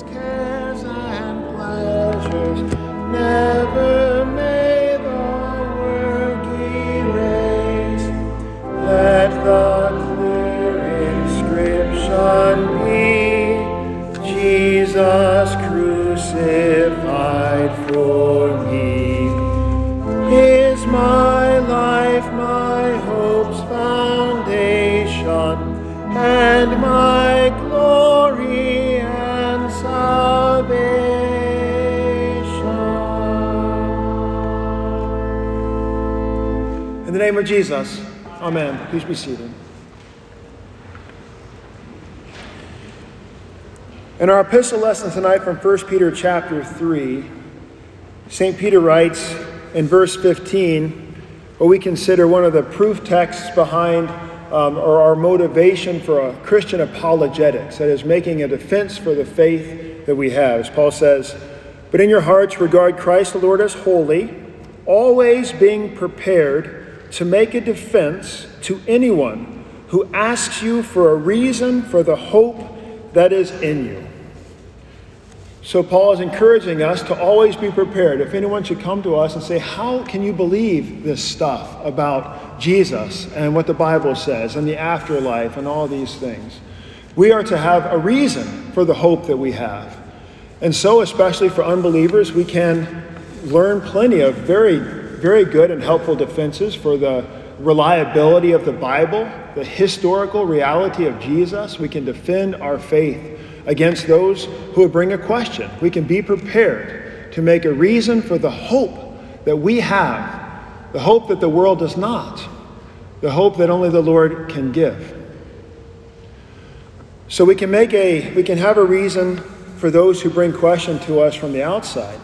cares and pleasures of Jesus, amen. Please be seated. In our epistle lesson tonight from 1 Peter chapter 3, St. Peter writes in verse 15, what we consider one of the proof texts behind um, or our motivation for a Christian apologetics, that is, making a defense for the faith that we have. As Paul says, But in your hearts regard Christ the Lord as holy, always being prepared to make a defense to anyone who asks you for a reason for the hope that is in you. So, Paul is encouraging us to always be prepared. If anyone should come to us and say, How can you believe this stuff about Jesus and what the Bible says and the afterlife and all these things? We are to have a reason for the hope that we have. And so, especially for unbelievers, we can learn plenty of very, very good and helpful defenses for the reliability of the Bible, the historical reality of Jesus. We can defend our faith against those who would bring a question. We can be prepared to make a reason for the hope that we have, the hope that the world does not, the hope that only the Lord can give. So we can make a we can have a reason for those who bring question to us from the outside.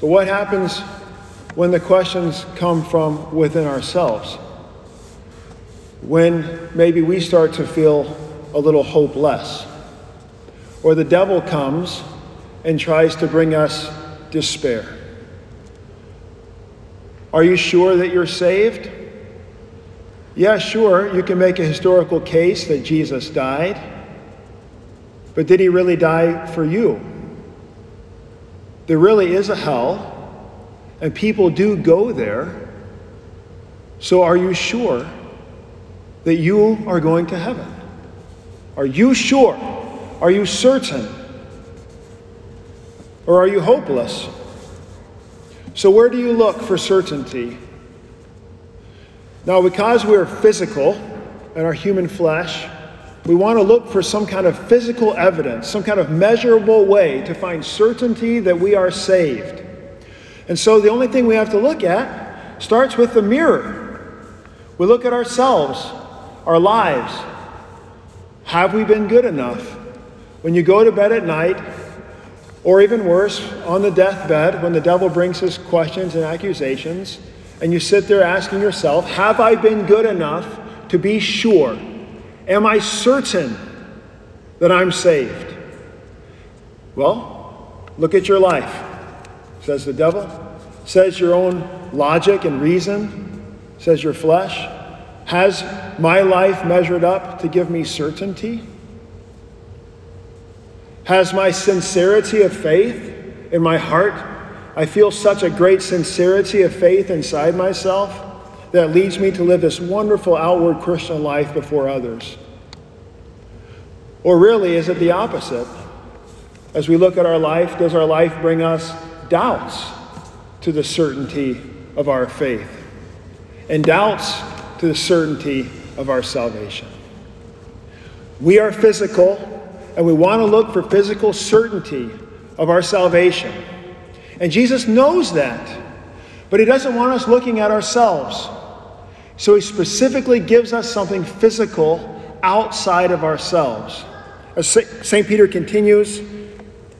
But what happens when the questions come from within ourselves? When maybe we start to feel a little hopeless or the devil comes and tries to bring us despair. Are you sure that you're saved? Yeah, sure, you can make a historical case that Jesus died, but did he really die for you? There really is a hell, and people do go there. So are you sure that you are going to heaven? Are you sure? Are you certain? Or are you hopeless? So, where do you look for certainty? Now, because we're physical and our human flesh, we want to look for some kind of physical evidence, some kind of measurable way to find certainty that we are saved. And so, the only thing we have to look at starts with the mirror. We look at ourselves, our lives. Have we been good enough? When you go to bed at night, or even worse, on the deathbed, when the devil brings his questions and accusations, and you sit there asking yourself, Have I been good enough to be sure? Am I certain that I'm saved? Well, look at your life, says the devil, says your own logic and reason, says your flesh. Has my life measured up to give me certainty? Has my sincerity of faith in my heart, I feel such a great sincerity of faith inside myself that leads me to live this wonderful outward Christian life before others? Or really, is it the opposite? As we look at our life, does our life bring us doubts to the certainty of our faith and doubts to the certainty of our salvation? We are physical and we want to look for physical certainty of our salvation. And Jesus knows that, but He doesn't want us looking at ourselves. So He specifically gives us something physical outside of ourselves. As St. Peter continues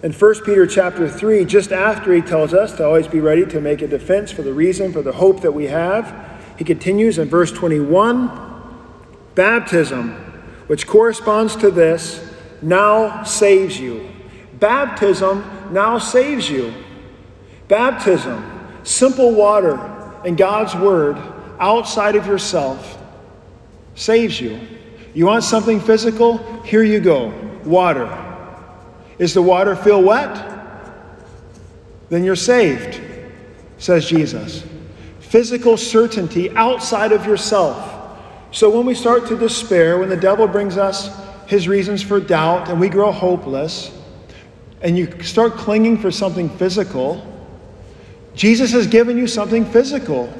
in 1 Peter chapter 3, just after he tells us to always be ready to make a defense for the reason, for the hope that we have, he continues in verse 21 baptism, which corresponds to this now saves you. Baptism now saves you. Baptism, simple water and God's word outside of yourself, saves you. You want something physical? Here you go water. Is the water feel wet? Then you're saved, says Jesus. Physical certainty outside of yourself. So when we start to despair, when the devil brings us his reasons for doubt and we grow hopeless, and you start clinging for something physical, Jesus has given you something physical.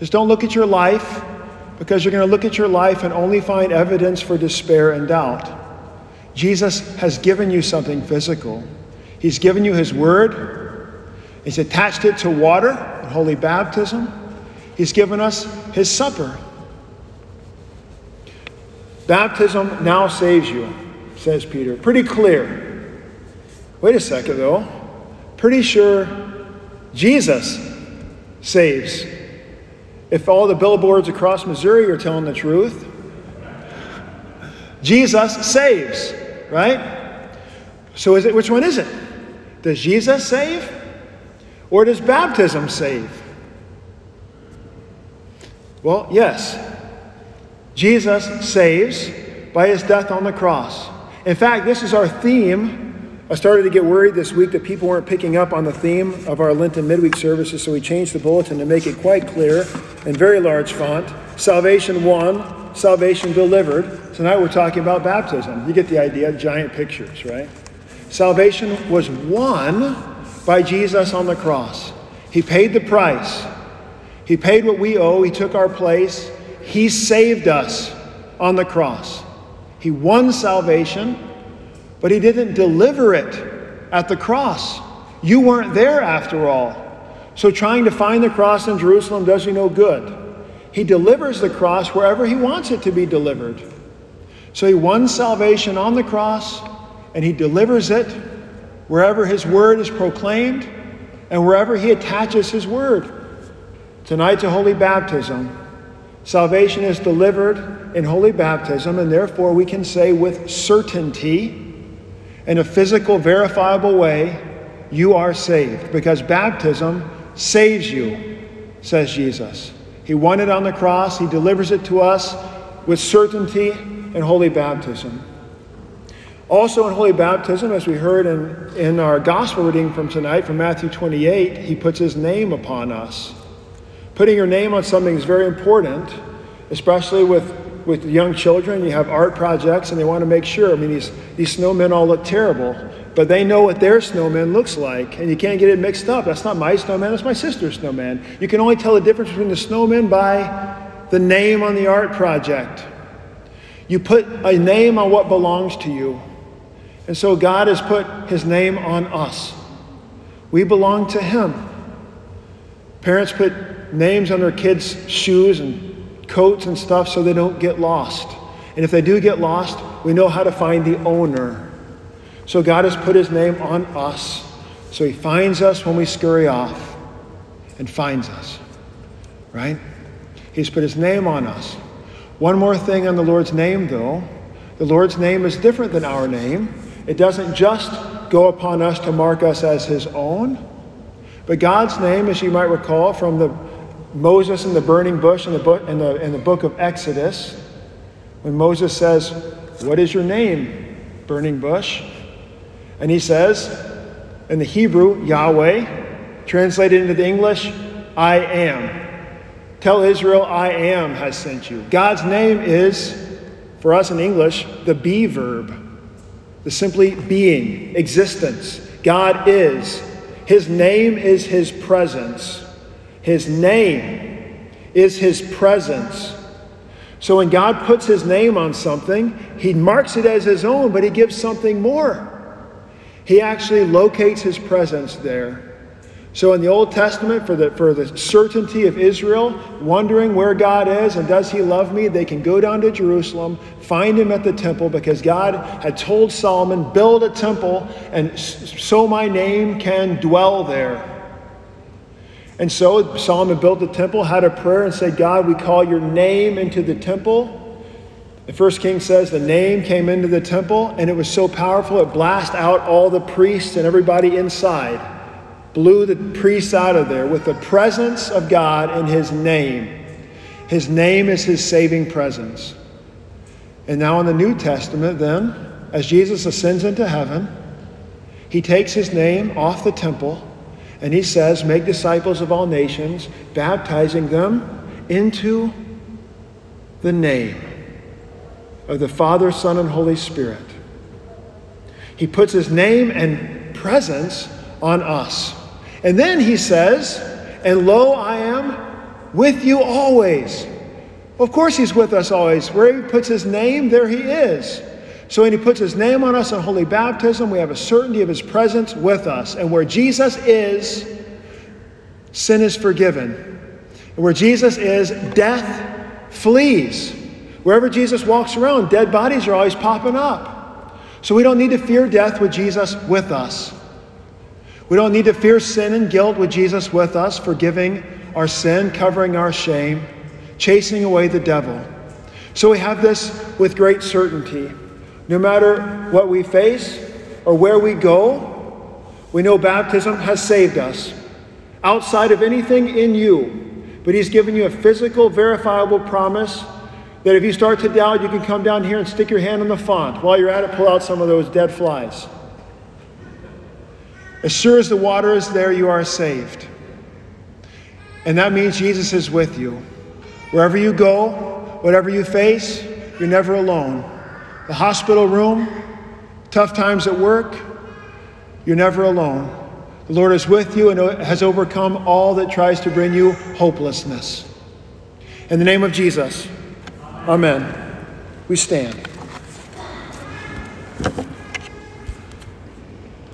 Just don't look at your life because you're going to look at your life and only find evidence for despair and doubt. Jesus has given you something physical. He's given you His Word, He's attached it to water, holy baptism. He's given us His supper. Baptism now saves you, says Peter. Pretty clear. Wait a second, though. Pretty sure Jesus saves. If all the billboards across Missouri are telling the truth, Jesus saves, right? So is it which one is it? Does Jesus save or does baptism save? Well, yes. Jesus saves by his death on the cross. In fact, this is our theme. I started to get worried this week that people weren't picking up on the theme of our Lenten midweek services, so we changed the bulletin to make it quite clear in very large font Salvation won, salvation delivered. Tonight we're talking about baptism. You get the idea, giant pictures, right? Salvation was won by Jesus on the cross. He paid the price, He paid what we owe, He took our place. He saved us on the cross. He won salvation, but He didn't deliver it at the cross. You weren't there after all. So trying to find the cross in Jerusalem does you no good. He delivers the cross wherever He wants it to be delivered. So He won salvation on the cross, and He delivers it wherever His word is proclaimed and wherever He attaches His word. Tonight to Holy Baptism, Salvation is delivered in holy baptism, and therefore we can say with certainty, in a physical, verifiable way, you are saved because baptism saves you, says Jesus. He won it on the cross, He delivers it to us with certainty in holy baptism. Also, in holy baptism, as we heard in, in our gospel reading from tonight, from Matthew 28, He puts His name upon us. Putting your name on something is very important, especially with, with young children. You have art projects and they want to make sure. I mean, these, these snowmen all look terrible, but they know what their snowman looks like, and you can't get it mixed up. That's not my snowman, that's my sister's snowman. You can only tell the difference between the snowman by the name on the art project. You put a name on what belongs to you. And so God has put his name on us. We belong to him. Parents put names on their kids' shoes and coats and stuff so they don't get lost. And if they do get lost, we know how to find the owner. So God has put his name on us. So he finds us when we scurry off and finds us. Right? He's put his name on us. One more thing on the Lord's name, though. The Lord's name is different than our name. It doesn't just go upon us to mark us as his own, but God's name, as you might recall from the Moses in the burning bush in the, book, in, the, in the book of Exodus, when Moses says, What is your name, burning bush? And he says, in the Hebrew, Yahweh, translated into the English, I am. Tell Israel, I am has sent you. God's name is, for us in English, the be verb, the simply being, existence. God is. His name is His presence. His name is His presence. So when God puts His name on something, He marks it as His own, but He gives something more. He actually locates His presence there. So in the Old Testament, for the, for the certainty of Israel, wondering where God is and does He love me, they can go down to Jerusalem, find Him at the temple, because God had told Solomon, build a temple, and so my name can dwell there. And so Solomon built the temple, had a prayer, and said, God, we call your name into the temple. The first king says the name came into the temple, and it was so powerful it blasted out all the priests and everybody inside, blew the priests out of there with the presence of God in his name. His name is his saving presence. And now in the New Testament, then, as Jesus ascends into heaven, He takes his name off the temple and he says, Make disciples of all nations, baptizing them into the name of the Father, Son, and Holy Spirit. He puts his name and presence on us. And then he says, And lo, I am with you always. Of course, he's with us always. Where he puts his name, there he is. So when he puts his name on us in holy baptism, we have a certainty of his presence with us. And where Jesus is, sin is forgiven. And where Jesus is, death flees. Wherever Jesus walks around, dead bodies are always popping up. So we don't need to fear death with Jesus with us. We don't need to fear sin and guilt with Jesus with us, forgiving our sin, covering our shame, chasing away the devil. So we have this with great certainty. No matter what we face or where we go, we know baptism has saved us. Outside of anything in you, but He's given you a physical, verifiable promise that if you start to doubt, you can come down here and stick your hand in the font. While you're at it, pull out some of those dead flies. As sure as the water is there, you are saved. And that means Jesus is with you. Wherever you go, whatever you face, you're never alone. The hospital room, tough times at work, you're never alone. The Lord is with you and has overcome all that tries to bring you hopelessness. In the name of Jesus, amen. We stand.